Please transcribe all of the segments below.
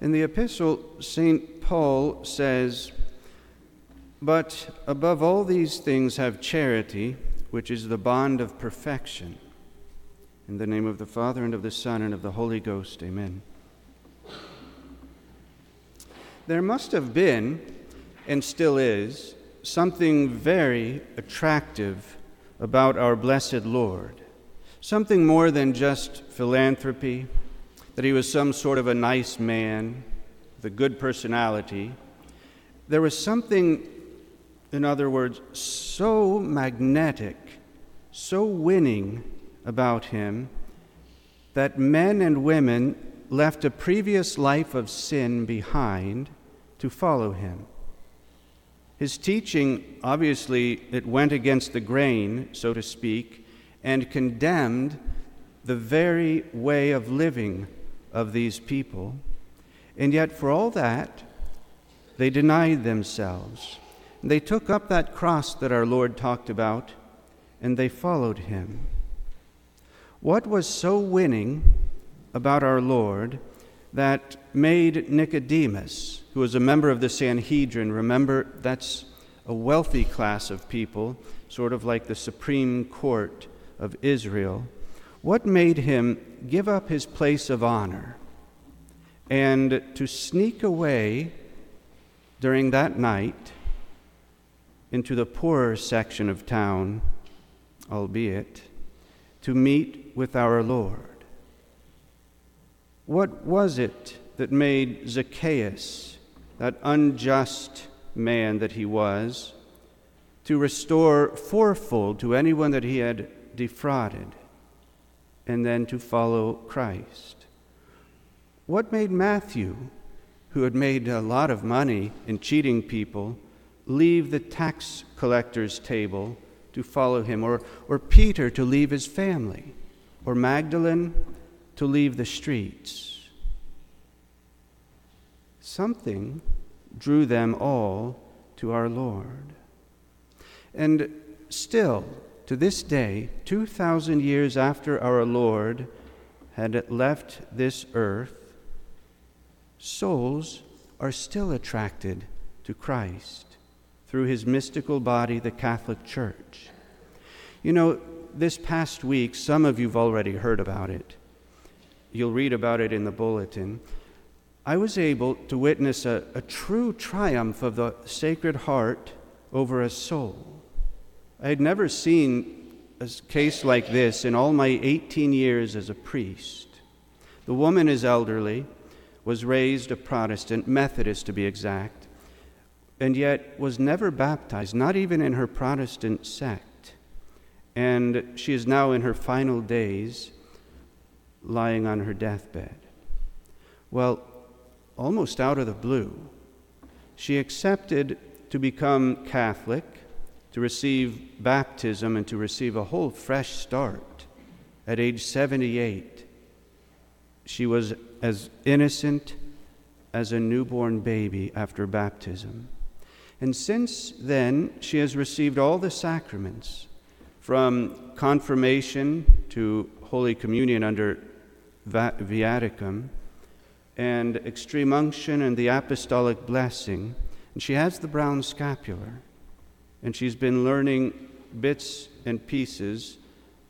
In the epistle, St. Paul says, But above all these things have charity, which is the bond of perfection. In the name of the Father, and of the Son, and of the Holy Ghost, amen. There must have been, and still is, something very attractive about our blessed Lord. Something more than just philanthropy, that he was some sort of a nice man a good personality. There was something, in other words, so magnetic, so winning about him that men and women left a previous life of sin behind to follow him. His teaching, obviously, it went against the grain, so to speak, and condemned the very way of living of these people. And yet, for all that, they denied themselves. They took up that cross that our Lord talked about, and they followed him. What was so winning about our Lord that made Nicodemus, who was a member of the Sanhedrin, remember that's a wealthy class of people, sort of like the Supreme Court of Israel, what made him give up his place of honor and to sneak away during that night into the poorer section of town, albeit, to meet with our Lord? What was it that made Zacchaeus, that unjust man that he was, to restore fourfold to anyone that he had defrauded, and then to follow Christ? What made Matthew, who had made a lot of money in cheating people, leave the tax collector's table to follow him, or, or Peter to leave his family, or Magdalene to leave the streets. Something drew them all to our Lord. And still, to this day, 2,000 years after our Lord had left this earth, souls are still attracted to Christ through his mystical body, the Catholic Church. You know, this past week, some of you've already heard about it. You'll read about it in the bulletin. I was able to witness a, a true triumph of the Sacred Heart over a soul. I had never seen a case like this in all my 18 years as a priest. The woman is elderly, was raised a Protestant, Methodist to be exact, and yet was never baptized, not even in her Protestant sect. And she is now in her final days lying on her deathbed. Well, almost out of the blue, she accepted to become Catholic, to receive baptism, and to receive a whole fresh start at age 78. She was as innocent as a newborn baby after baptism. And since then, she has received all the sacraments from confirmation to Holy Communion under viaticum and extreme unction and the apostolic blessing. And she has the brown scapular. And she's been learning bits and pieces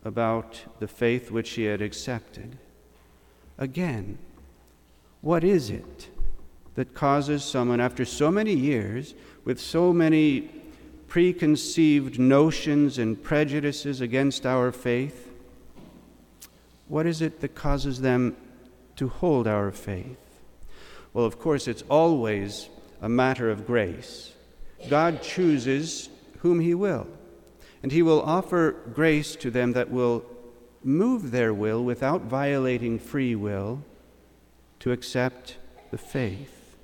about the faith which she had accepted. Again, what is it that causes someone, after so many years, with so many preconceived notions and prejudices against our faith, what is it that causes them to hold our faith? Well, of course, it's always a matter of grace. God chooses whom He will, and He will offer grace to them that will move their will without violating free will to accept the faith.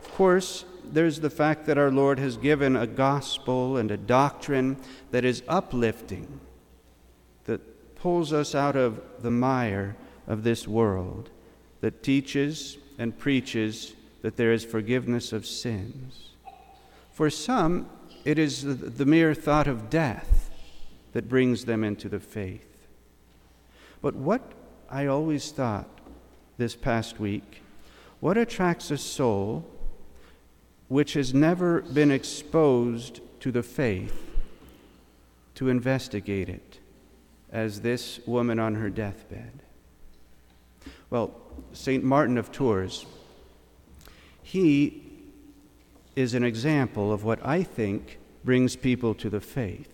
Of course, there's the fact that our Lord has given a gospel and a doctrine that is uplifting that pulls us out of the mire of this world, that teaches and preaches that there is forgiveness of sins. For some, it is the mere thought of death that brings them into the faith. But what I always thought this past week What attracts a soul which has never been exposed to the faith to investigate it, as this woman on her deathbed? Well, St. Martin of Tours, he is an example of what I think brings people to the faith.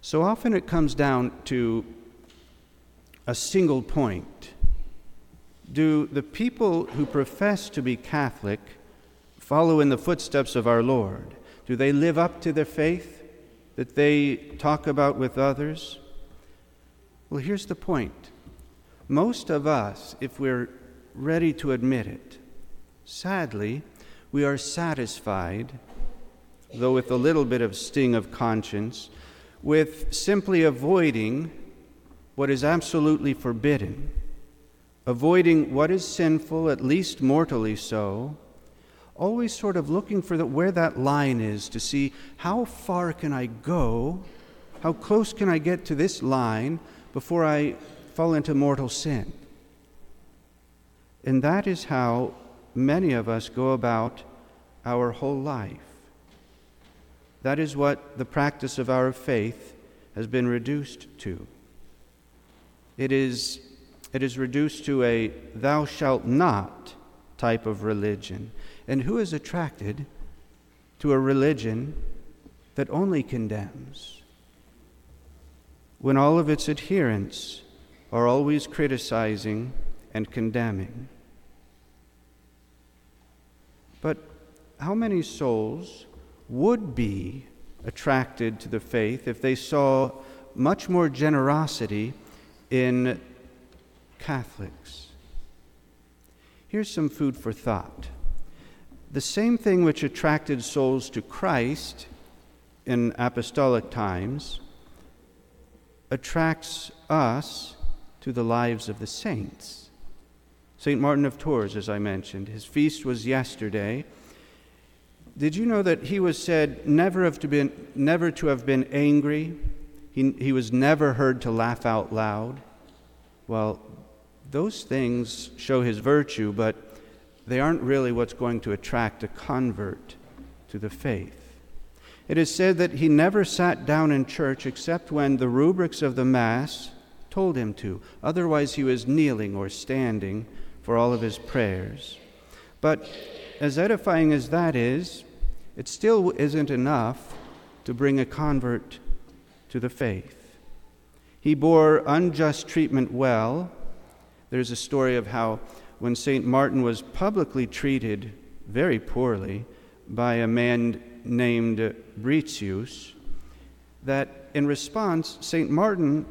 So often it comes down to a single point. Do the people who profess to be Catholic follow in the footsteps of our Lord? Do they live up to their faith that they talk about with others? Well, here's the point. Most of us, if we're ready to admit it, sadly, we are satisfied, though with a little bit of sting of conscience, with simply avoiding what is absolutely forbidden, avoiding what is sinful, at least mortally so, always sort of looking for the, where that line is to see how far can I go, how close can I get to this line before I fall into mortal sin. And that is how many of us go about our whole life. That is what the practice of our faith has been reduced to. It is, it is reduced to a thou shalt not type of religion. And who is attracted to a religion that only condemns? When all of its adherents are always criticizing and condemning. But how many souls would be attracted to the faith if they saw much more generosity in Catholics? Here's some food for thought. The same thing which attracted souls to Christ in apostolic times attracts us to the lives of the saints. St. Martin of Tours, as I mentioned, his feast was yesterday. Did you know that he was said never, have to been, never to have been angry? He, he was never heard to laugh out loud. Well, those things show his virtue, but they aren't really what's going to attract a convert to the faith. It is said that he never sat down in church except when the rubrics of the Mass told him to. Otherwise, he was kneeling or standing for all of his prayers. But as edifying as that is, it still isn't enough to bring a convert to the faith. He bore unjust treatment well. There's a story of how when St. Martin was publicly treated very poorly by a man named Britius, that in response, St. Martin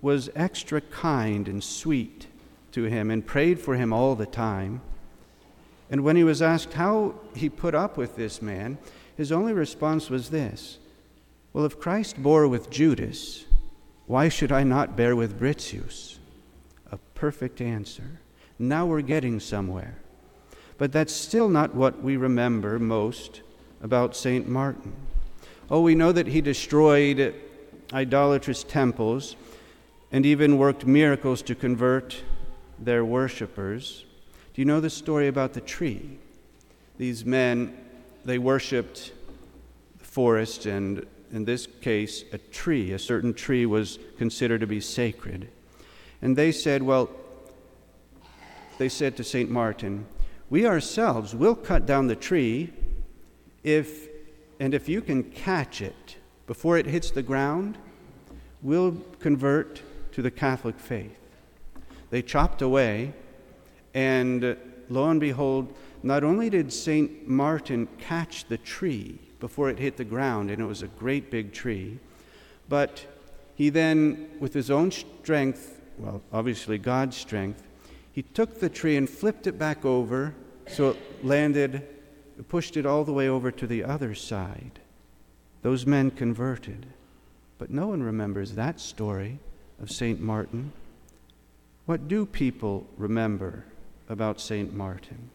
was extra kind and sweet to him and prayed for him all the time. And when he was asked how he put up with this man, his only response was this Well, if Christ bore with Judas, why should I not bear with Britius? A perfect answer. Now we're getting somewhere. But that's still not what we remember most about St. Martin. Oh, we know that he destroyed idolatrous temples and even worked miracles to convert their worshippers. Do you know the story about the tree? These men, they worshiped the forest, and in this case, a tree. A certain tree was considered to be sacred. And they said, Well, they said to St. Martin, We ourselves will cut down the tree if, and if you can catch it before it hits the ground, we'll convert to the Catholic faith. They chopped away and lo and behold, not only did St. Martin catch the tree before it hit the ground, and it was a great big tree, but he then, with his own strength, well, obviously God's strength, he took the tree and flipped it back over so it landed, pushed it all the way over to the other side. Those men converted. But no one remembers that story of St. Martin. What do people remember about St. Martin.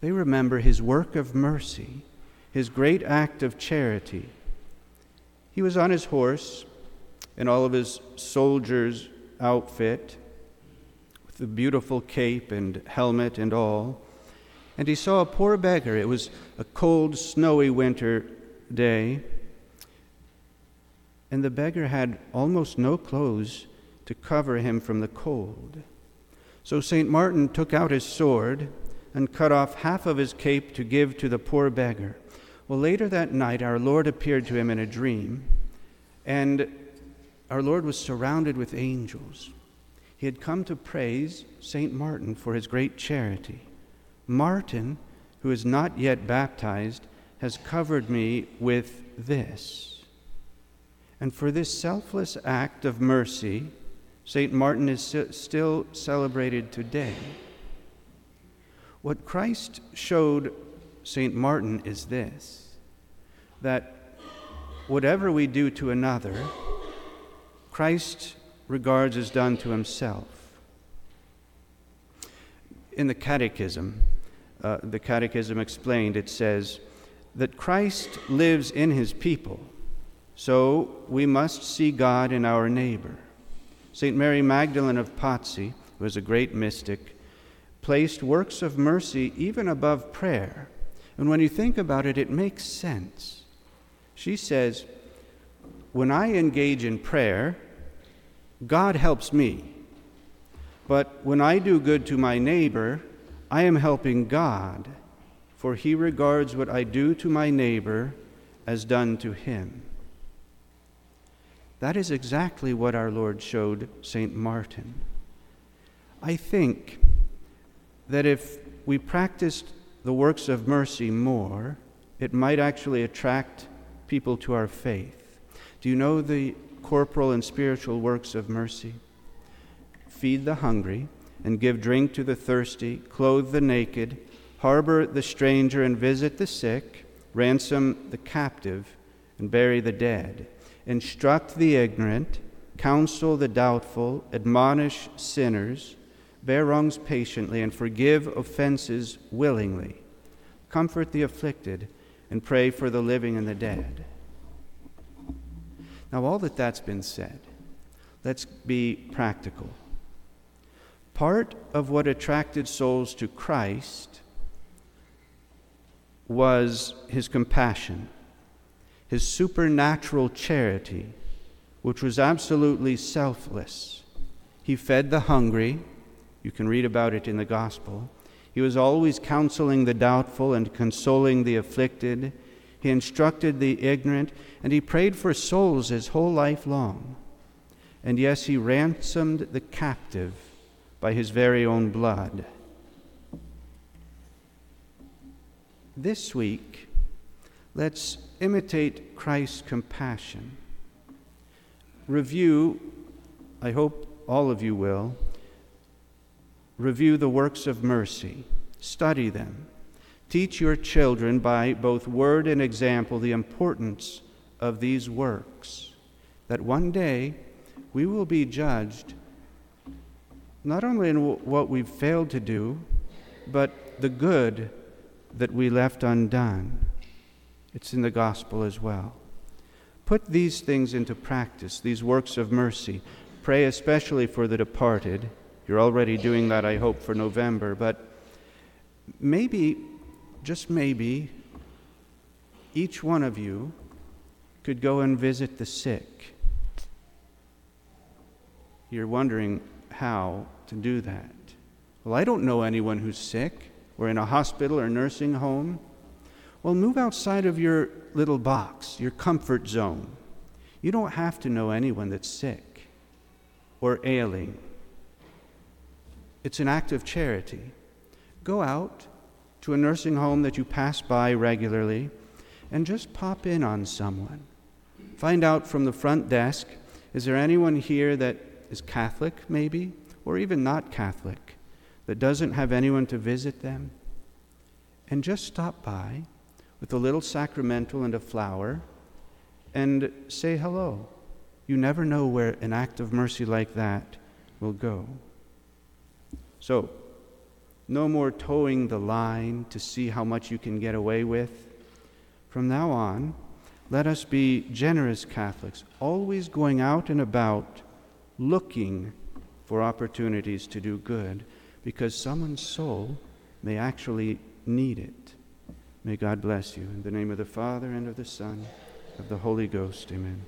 They remember his work of mercy, his great act of charity. He was on his horse in all of his soldier's outfit, with the beautiful cape and helmet and all. And he saw a poor beggar. It was a cold, snowy winter day. And the beggar had almost no clothes to cover him from the cold. So St. Martin took out his sword and cut off half of his cape to give to the poor beggar. Well, later that night, our Lord appeared to him in a dream, and our Lord was surrounded with angels. He had come to praise St. Martin for his great charity. Martin, who is not yet baptized, has covered me with this. And for this selfless act of mercy, St. Martin is still celebrated today. What Christ showed St. Martin is this that whatever we do to another, Christ regards as done to himself. In the Catechism, uh, the Catechism explained, it says that Christ lives in his people, so we must see God in our neighbor. St. Mary Magdalene of Pazzi, who was a great mystic, placed works of mercy even above prayer. And when you think about it, it makes sense. She says, When I engage in prayer, God helps me. But when I do good to my neighbor, I am helping God, for he regards what I do to my neighbor as done to him. That is exactly what our Lord showed St. Martin. I think that if we practiced the works of mercy more, it might actually attract people to our faith. Do you know the corporal and spiritual works of mercy? Feed the hungry and give drink to the thirsty, clothe the naked, harbor the stranger and visit the sick, ransom the captive and bury the dead instruct the ignorant, counsel the doubtful, admonish sinners, bear wrongs patiently, and forgive offenses willingly, comfort the afflicted, and pray for the living and the dead. Now, all that that's been said, let's be practical. Part of what attracted souls to Christ was his compassion his supernatural charity, which was absolutely selfless. He fed the hungry. You can read about it in the gospel. He was always counseling the doubtful and consoling the afflicted. He instructed the ignorant, and he prayed for souls his whole life long. And yes, he ransomed the captive by his very own blood. This week, let's imitate Christ's compassion. Review, I hope all of you will, review the works of mercy, study them. Teach your children by both word and example the importance of these works, that one day we will be judged not only in what we've failed to do, but the good that we left undone. It's in the gospel as well. Put these things into practice, these works of mercy. Pray especially for the departed. You're already doing that, I hope, for November, but maybe, just maybe, each one of you could go and visit the sick. You're wondering how to do that. Well, I don't know anyone who's sick or in a hospital or nursing home. Well, move outside of your little box, your comfort zone. You don't have to know anyone that's sick or ailing. It's an act of charity. Go out to a nursing home that you pass by regularly and just pop in on someone. Find out from the front desk is there anyone here that is Catholic, maybe, or even not Catholic, that doesn't have anyone to visit them? And just stop by with a little sacramental and a flower and say hello. You never know where an act of mercy like that will go. So, no more toeing the line to see how much you can get away with. From now on, let us be generous Catholics, always going out and about looking for opportunities to do good because someone's soul may actually need it. May God bless you. In the name of the Father, and of the Son, of the Holy Ghost, amen.